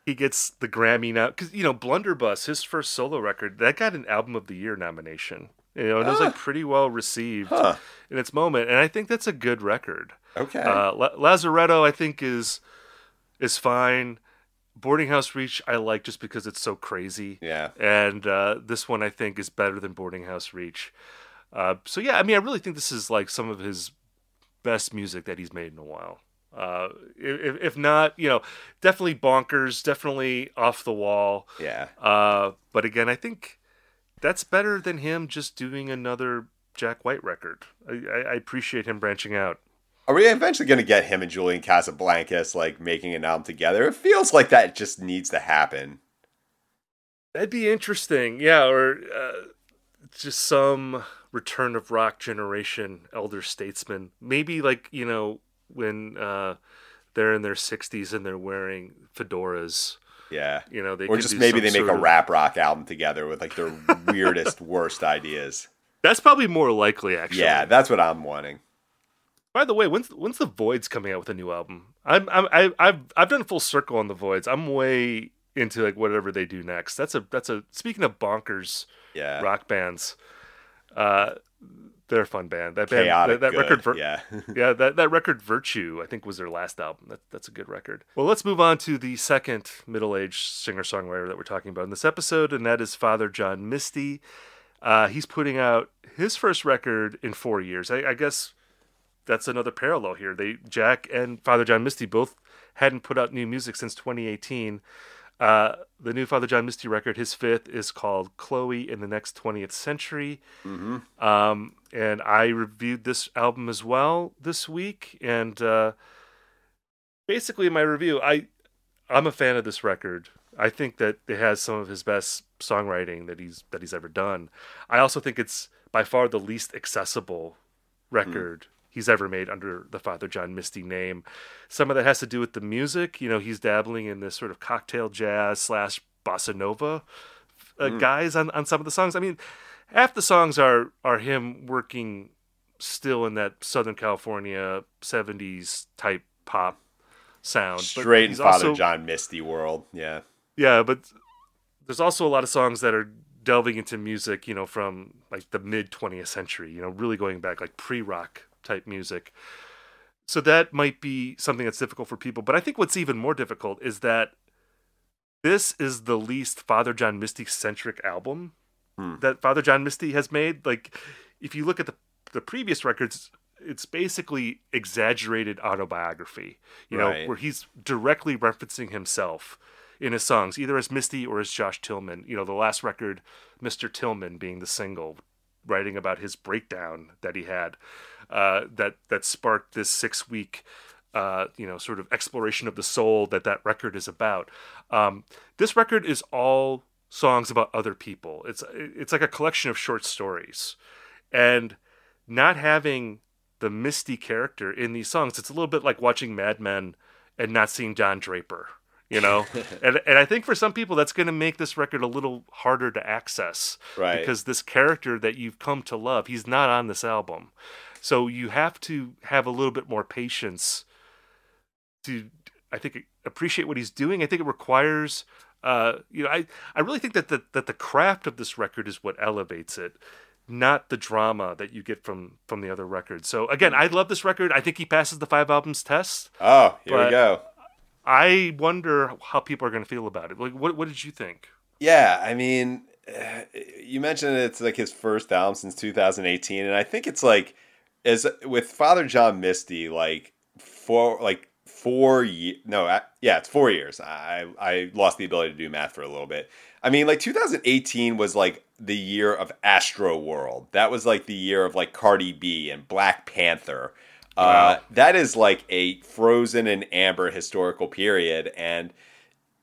He gets the Grammy now because you know Blunderbuss, his first solo record, that got an Album of the Year nomination. You know, and it was like Ah. pretty well received Huh. in its moment, and I think that's a good record. okay Uh, La- Lazaretto, I think is is fine. Boarding House Reach, I like just because it's so crazy. yeah and uh, this one I think is better than Boarding House Reach. Uh, so yeah, I mean, I really think this is like some of his best music that he's made in a while. Uh, if, if not, you know, definitely bonkers, definitely off the wall. yeah Uh, but again, I think that's better than him just doing another Jack White record. I, I, appreciate him branching out. are we eventually going to get him and julian casablancas like making an album together it feels like that just needs to happen That'd be interesting, yeah, or uh, just some return of rock generation elder statesman. Maybe like you know when uh, they're in their sixties and they're wearing fedoras. Yeah You know, they or could just maybe they make a of- rap rock album together with like their weirdest worst ideas That's probably more likely, actually. yeah that's what i'm wanting By the way, when's when's the Voidz coming out with a new album? I'm I'm I, I've I've done full circle on the Voidz. I'm way into like whatever they do next. That's a that's a speaking of bonkers yeah rock bands. Uh, they're a fun band. That band, chaotic that, that record, Vir- yeah yeah, that, that record Virtue, I think, was their last album. That, that's a good record. Well, let's move on to the second middle aged singer songwriter that we're talking about in this episode, and that is Father John Misty. Uh, he's putting out his first record in four years. I, I guess that's another parallel here. They Jack and Father John Misty both hadn't put out new music since 2018. Uh, the new Father John Misty record, his fifth, is called Chloë and the Next 20th Century. Mm-hmm. Um, and I reviewed this album as well this week. And uh, basically, in my review, I I'm a fan of this record. I think that it has some of his best songwriting that he's that he's ever done. I also think it's by far the least accessible record mm. He's ever made under the Father John Misty name. Some of that has to do with the music. You know, he's dabbling in this sort of cocktail jazz slash bossa nova uh, mm. guys on, on some of the songs. I mean, half the songs are are him working still in that Southern California '70s type pop sound. Straight in Father also, John Misty world, yeah. Yeah, but there's also a lot of songs that are delving into music, you know, from like the mid 20th century, you know, really going back like pre-rock type music. So that might be something that's difficult for people, but I think what's even more difficult is that this is the least Father John Misty centric album hmm. that Father John Misty has made. Like if you look at the the previous records, it's basically exaggerated autobiography, you know, where he's directly referencing himself in his songs, either as Misty or as Josh Tillman. You know, the last record, Mr. Tillman being the single, writing about his breakdown that he had, uh, that that sparked this six week. Uh, you know, sort of exploration of the soul that that record is about. Um, this record is all songs about other people. It's it's like a collection of short stories, and not having the Misty character in these songs, it's a little bit like watching Mad Men and not seeing Don Draper you know and and i think for some people that's going to make this record a little harder to access right because this character that you've come to love he's not on this album so you have to have a little bit more patience to i think appreciate what he's doing i think it requires uh you know i i really think that the that the craft of this record is what elevates it not the drama that you get from from the other records. So again, I love this record. I think he passes the five albums test. Oh, here we go. I wonder how people are going to feel about it. Like, what what did you think? Yeah, I mean, you mentioned it's like his first album since 2018, and I think it's like as with Father John Misty, like four like four years. No, yeah, it's four years. I I lost the ability to do math for a little bit. I mean, like 2018 was like the year of Astroworld. That was like the year of like Cardi B and Black Panther uh, that is like a frozen and amber historical period, and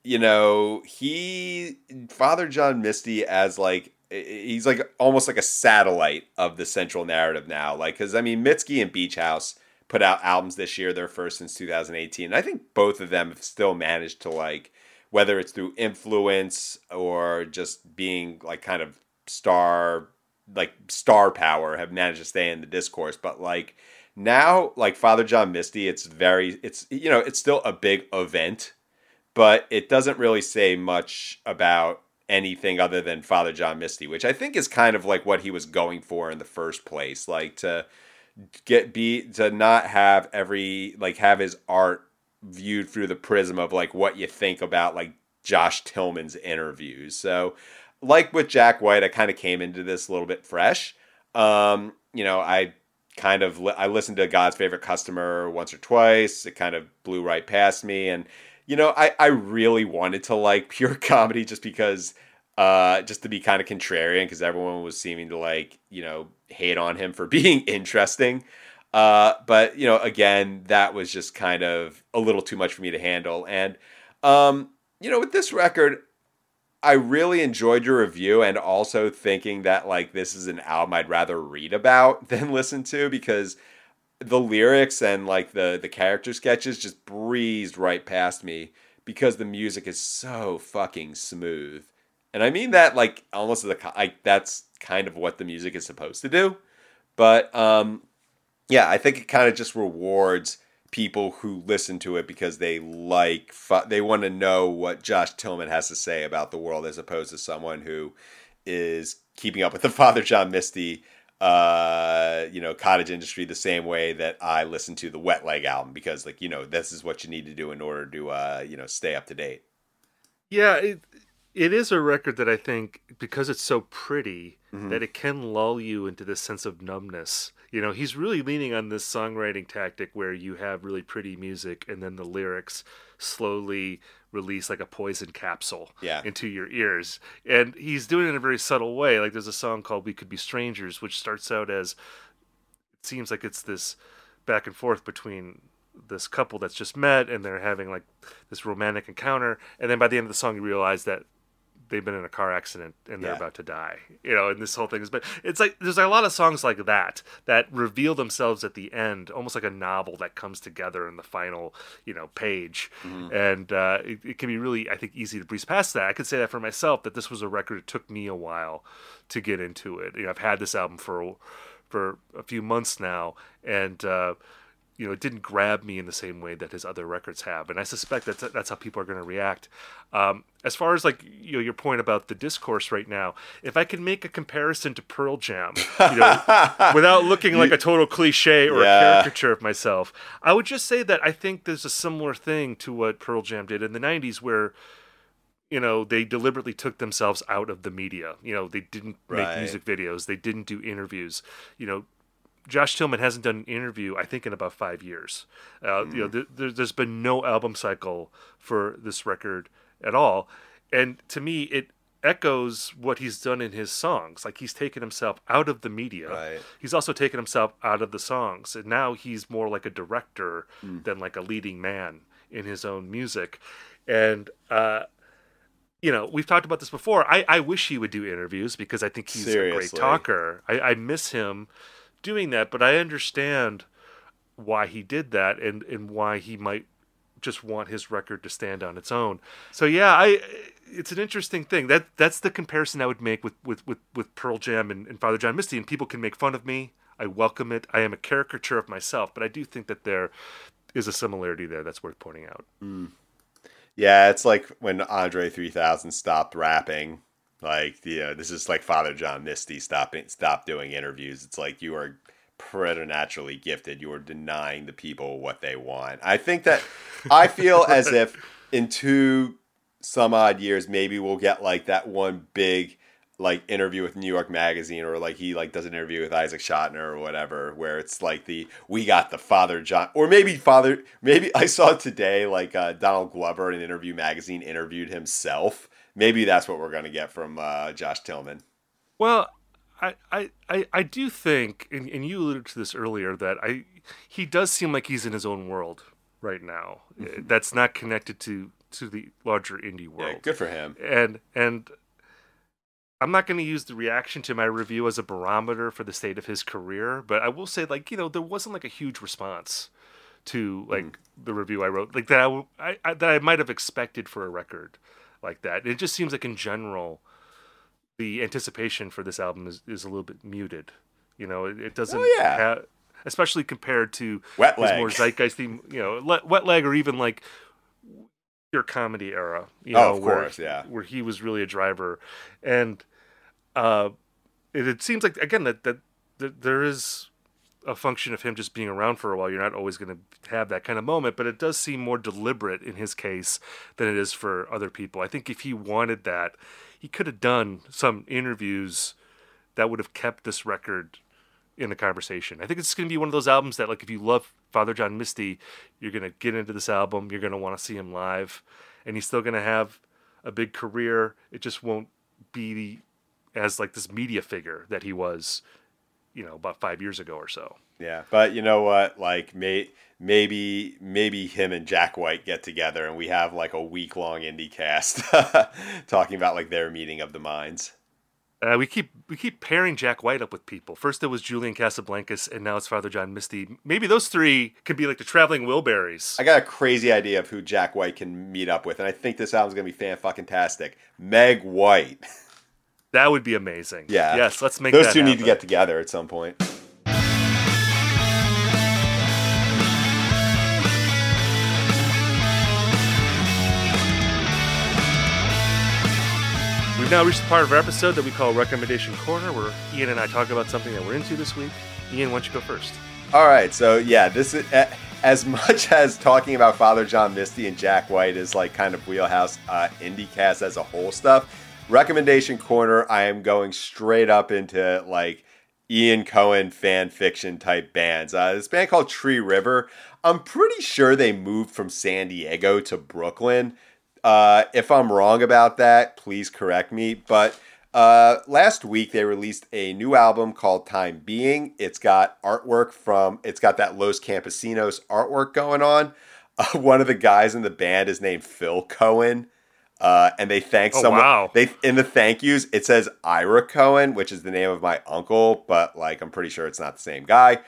you know he Father John Misty as like he's like almost like a satellite of the central narrative now. Like, because I mean, Mitski and Beach House put out albums this year, their first since 2018. And I think both of them have still managed to like, whether it's through influence or just being like kind of star, like star power, have managed to stay in the discourse. But like now like father john misty it's very it's you know it's still a big event but it doesn't really say much about anything other than father john misty which i think is kind of like what he was going for in the first place like to get be to not have every like have his art viewed through the prism of like what you think about like josh tillman's interviews so like with jack white i kind of came into this a little bit fresh um you know i kind of li- I listened to God's favorite customer once or twice. It kind of blew right past me, and you know I I really wanted to like pure comedy just because uh just to be kind of contrarian because everyone was seeming to like you know hate on him for being interesting. Uh, but you know again that was just kind of a little too much for me to handle, and um you know with this record I really enjoyed your review and also thinking that like this is an album I'd rather read about than listen to because the lyrics and like the the character sketches just breezed right past me because the music is so fucking smooth. And I mean that like almost the like that's kind of what the music is supposed to do. But um yeah, I think it kind of just rewards people who listen to it because they like they want to know what Josh Tillman has to say about the world as opposed to someone who is keeping up with the Father John Misty uh you know cottage industry the same way that I listen to the Wet Leg album because like you know this is what you need to do in order to uh you know stay up to date. Yeah, it it is a record that I think because it's so pretty mm-hmm. that it can lull you into this sense of numbness you know he's really leaning on this songwriting tactic where you have really pretty music and then the lyrics slowly release like a poison capsule Yeah. into your ears. And he's doing it in a very subtle way. Like there's a song called We Could Be Strangers, which starts out as it seems like it's this back and forth between this couple that's just met and they're having like this romantic encounter. And then by the end of the song, you realize that they've been in a car accident and they're Yeah. about to die. You know, and this whole thing is but it's like there's a lot of songs like that that reveal themselves at the end, almost like a novel that comes together in the final, you know, page. And uh, it, it can be really, I think, easy to breeze past that. I could say that for myself that this was a record. It took me a while to get into it. You know, I've had this album for for a few months now, and uh, you know, it didn't grab me in the same way that his other records have, and I suspect that's that's how people are going to react. Um, as far as like you know, your point about the discourse right now, if I can make a comparison to Pearl Jam, you know, without looking like a total cliche or Yeah. a caricature of myself, I would just say that I think there's a similar thing to what Pearl Jam did in the '90s, where you know they deliberately took themselves out of the media. You know, they didn't Right. make music videos, they didn't do interviews. You know, Josh Tillman hasn't done an interview, I think, in about five years. Uh, You know, th- there, there's been no album cycle for this record at all, and to me, it echoes what he's done in his songs. Like he's taken himself out of the media. Right. He's also taken himself out of the songs, and now he's more like a director than like a leading man in his own music. And uh, you know, we've talked about this before. I, I wish he would do interviews because I think he's a great talker. I, I miss him doing that, but I understand why he did that and, and why he might just want his record to stand on its own. So yeah, I it's an interesting thing. That that's the comparison I would make with with, with, with Pearl Jam and, and Father John Misty. And people can make fun of me. I welcome it. I am a caricature of myself, but I do think that there is a similarity there that's worth pointing out. Mm. Yeah, it's like when Andre 3000 stopped rapping. Like, you know, this is like Father John Misty stopping stopped doing interviews. It's like you are preternaturally gifted. You are denying the people what they want. I think that I feel as if in two some odd years maybe we'll get like that one big like interview with New York Magazine or like he like does an interview with Isaac Chotiner or whatever where it's like the we got the Father John or maybe Father maybe I saw today like uh, Donald Glover in Interview Magazine interviewed himself. Maybe that's what we're gonna get from uh, Josh Tillman. Well, I, I, I, I do think, and, and you alluded to this earlier, that I he does seem like he's in his own world right now. Mm-hmm. Eh, that's not connected to to the larger indie world. Yeah, good for him. and and I'm not going to use the reaction to my review as a barometer for the state of his career, but I will say, like you know, there wasn't like a huge response to like mm. the review I wrote, like that I that I might have expected for a record like that. It just seems like in general, the anticipation for this album is, is a little bit muted. You know, it, it doesn't, Oh, yeah. especially compared to Wet his leg. more theme. you know, le- wet leg or even like Pure Comedy era. You Oh, know, of where, course, yeah. where he was really a driver, and uh, it, it seems like again that, that that there is a function of him just being around for a while. You're not always going to have that kind of moment, but it does seem more deliberate in his case than it is for other people. I think if he wanted that, he could have done some interviews that would have kept this record in the conversation. I think it's going to be one of those albums that, like, if you love Father John Misty, you're going to get into this album. You're going to want to see him live, and he's still going to have a big career. It just won't be as like this media figure that he was, you know, about five years ago or so. Yeah, but you know what? Like, may, maybe maybe him and Jack White get together and we have like a week long IndieCast talking about like their meeting of the minds. Uh, we keep we keep pairing Jack White up with people. First it was Julian Casablancas, and now it's Father John Misty. Maybe those three could be like the traveling Wilburys. I got a crazy idea of who Jack White can meet up with, and I think this album's gonna be fan fucking tastic. Meg White. That would be amazing. Yeah. Yes, let's make Those two need to get together at some point. We've now reached the part of our episode that we call Recommendation Corner, where Ian and I talk about something that we're into this week. Ian, why don't you go first? All right, so yeah, this is as much as talking about Father John Misty and Jack White is like kind of wheelhouse uh, indie as a whole stuff. Recommendation corner, I am going straight up into like Ian Cohen fan fiction type bands. Uh, this band called Tree River. I'm pretty sure they moved from San Diego to Brooklyn. Uh, if I'm wrong about that, please correct me. But uh, last week they released a new album called Time Being. It's got artwork from. It's got that Los Campesinos artwork going on. Uh, one of the guys in the band is named Phil Cohen. Uh, and they thank Oh, someone. wow. They in the thank yous it says Ira Cohen, which is the name of my uncle, but like I'm pretty sure it's not the same guy.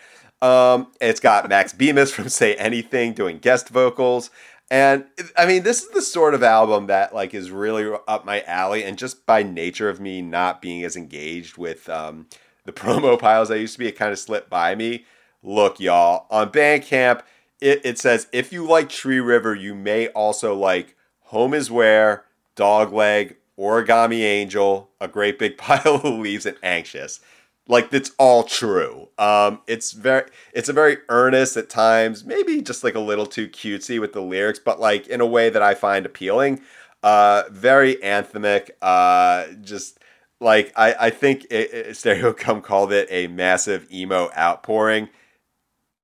Um, it's got Max Bemis from Say Anything doing guest vocals, and I mean this is the sort of album that like is really up my alley, and just by nature of me not being as engaged with um, the promo piles I used to be, it kind of slipped by me. Look, y'all, on Bandcamp, it, it says if you like Tree River, you may also like Home is Where, Dogleg, Origami Angel, A Great Big Pile of Leaves, and Anxious. Like that's all true. Um, it's very, it's a very earnest at times, maybe just like a little too cutesy with the lyrics, but like in a way that I find appealing. Uh, very anthemic. Uh, just like I, I think it, it, Stereogum called it a massive emo outpouring.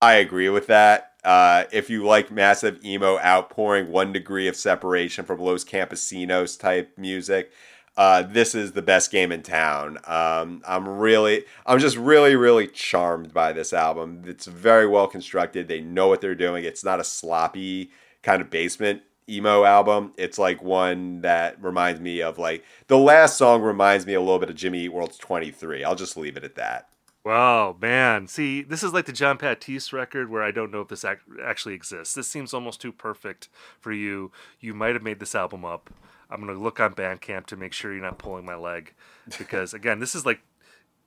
I agree with that. Uh, if you like massive emo outpouring, one degree of separation from Los Campesinos type music, uh, this is the best game in town. Um, I'm really, I'm just really, really charmed by this album. It's very well constructed. They know what they're doing. It's not a sloppy kind of basement emo album. It's like one that reminds me of like the last song reminds me a little bit of Jimmy Eat World's 23. I'll just leave it at that. Wow, man. See, this is like the Jon Batiste record where I don't know if this ac- actually exists. This seems almost too perfect for you. You might have made this album up. I'm going to look on Bandcamp to make sure you're not pulling my leg. Because, again, this is like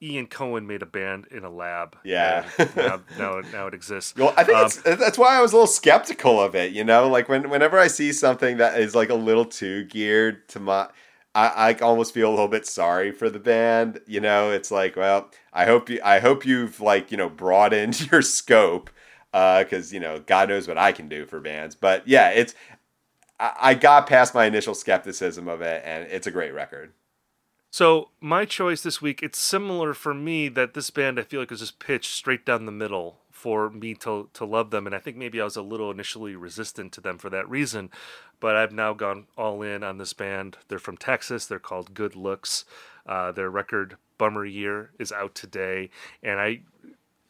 Ian Cohen made a band in a lab. Yeah. now, now, now it exists. Well, I think Um, it's, that's why I was a little skeptical of it. You know, like when whenever I see something that is like a little too geared to my, I, I almost feel a little bit sorry for the band. You know, it's like, well, I hope you, I hope you've like you know broadened your scope, uh, because you know God knows what I can do for bands. But yeah, it's I, I got past my initial skepticism of it, and it's a great record. So my choice this week, it's similar for me that this band I feel like is just pitched straight down the middle for me to to love them, and I think maybe I was a little initially resistant to them for that reason, but I've now gone all in on this band. They're from Texas. They're called Good Looks. Uh, their record Bummer Year is out today, and I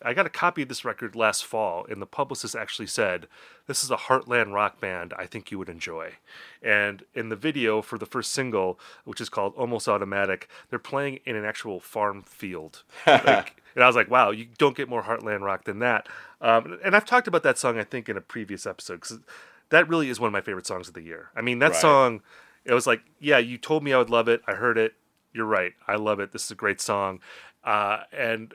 I got a copy of this record last fall, and the publicist actually said, This is a Heartland rock band I think you would enjoy. And in the video for the first single, which is called Almost Automatic, they're playing in an actual farm field. Like, and I was like, wow, you don't get more Heartland rock than that. Um, and I've talked about that song, I think, in a previous episode, because that really is one of my favorite songs of the year. I mean, that Right. song, it was like, yeah, you told me I would love it. I heard it. You're right. I love it. This is a great song. Uh, and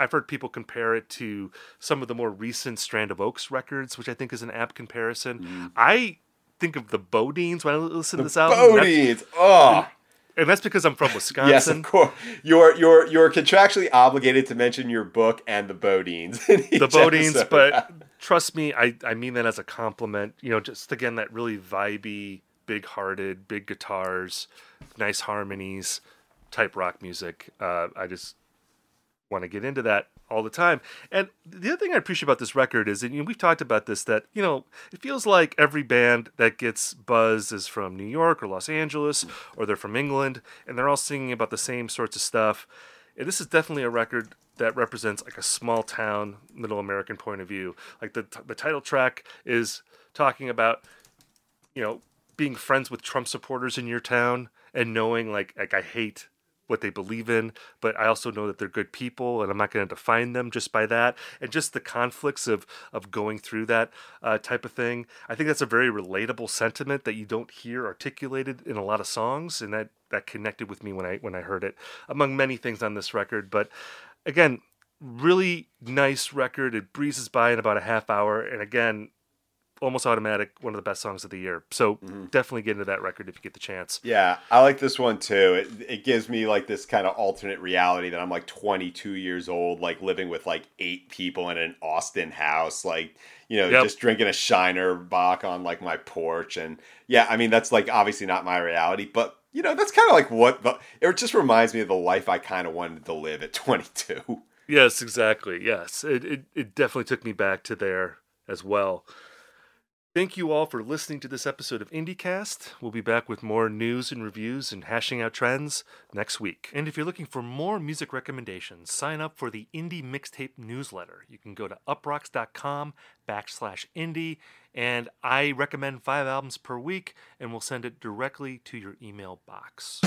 I've heard people compare it to some of the more recent Strand of Oaks records, which I think is an apt comparison. I think of the BoDeans when I listen to this album. BoDeans, oh. and that's because I'm from Wisconsin. Yes, of course. You're you're you're contractually obligated to mention your book and the BoDeans. the BoDeans, episode. but trust me, I, I mean that as a compliment. You know, just again that really vibey, big hearted, big guitars, nice harmonies type rock music. Uh, I just want to get into that all the time. And the other thing I appreciate about this record is know, we've talked about this that you know it feels like every band that gets buzz is from New York or Los Angeles or they're from England, and they're all singing about the same sorts of stuff. And this is definitely a record that represents like a small town, middle American point of view. Like the the title track is talking about you know being friends with Trump supporters in your town and knowing like like I hate what they believe in, but I also know that they're good people, and I'm not going to define them just by that. And just the conflicts of of going through that uh, type of thing. I think that's a very relatable sentiment that you don't hear articulated in a lot of songs, and that that connected with me when I when I heard it, among many things on this record. But again, really nice record. It breezes by in about a half hour, and again. Almost automatic, one of the best songs of the year. So mm-hmm. definitely get into that record if you get the chance. Yeah, I like this one too. It, it gives me like this kind of alternate reality that I'm like 22 years old, like living with like eight people in an Austin house, like you know, Yep. just drinking a Shiner Bock on like my porch, and yeah, I mean that's like obviously not my reality, but you know, that's kind of like what the, it just reminds me of the life I kind of wanted to live at 22. Yes, exactly. Yes, it, it, it definitely took me back to there as well. Thank you all for listening to this episode of IndieCast. We'll be back with more news and reviews and hashing out trends next week. And if you're looking for more music recommendations, sign up for the Indie Mixtape newsletter. You can go to uproxx.com backslash indie, and I recommend five albums per week, and we'll send it directly to your email box.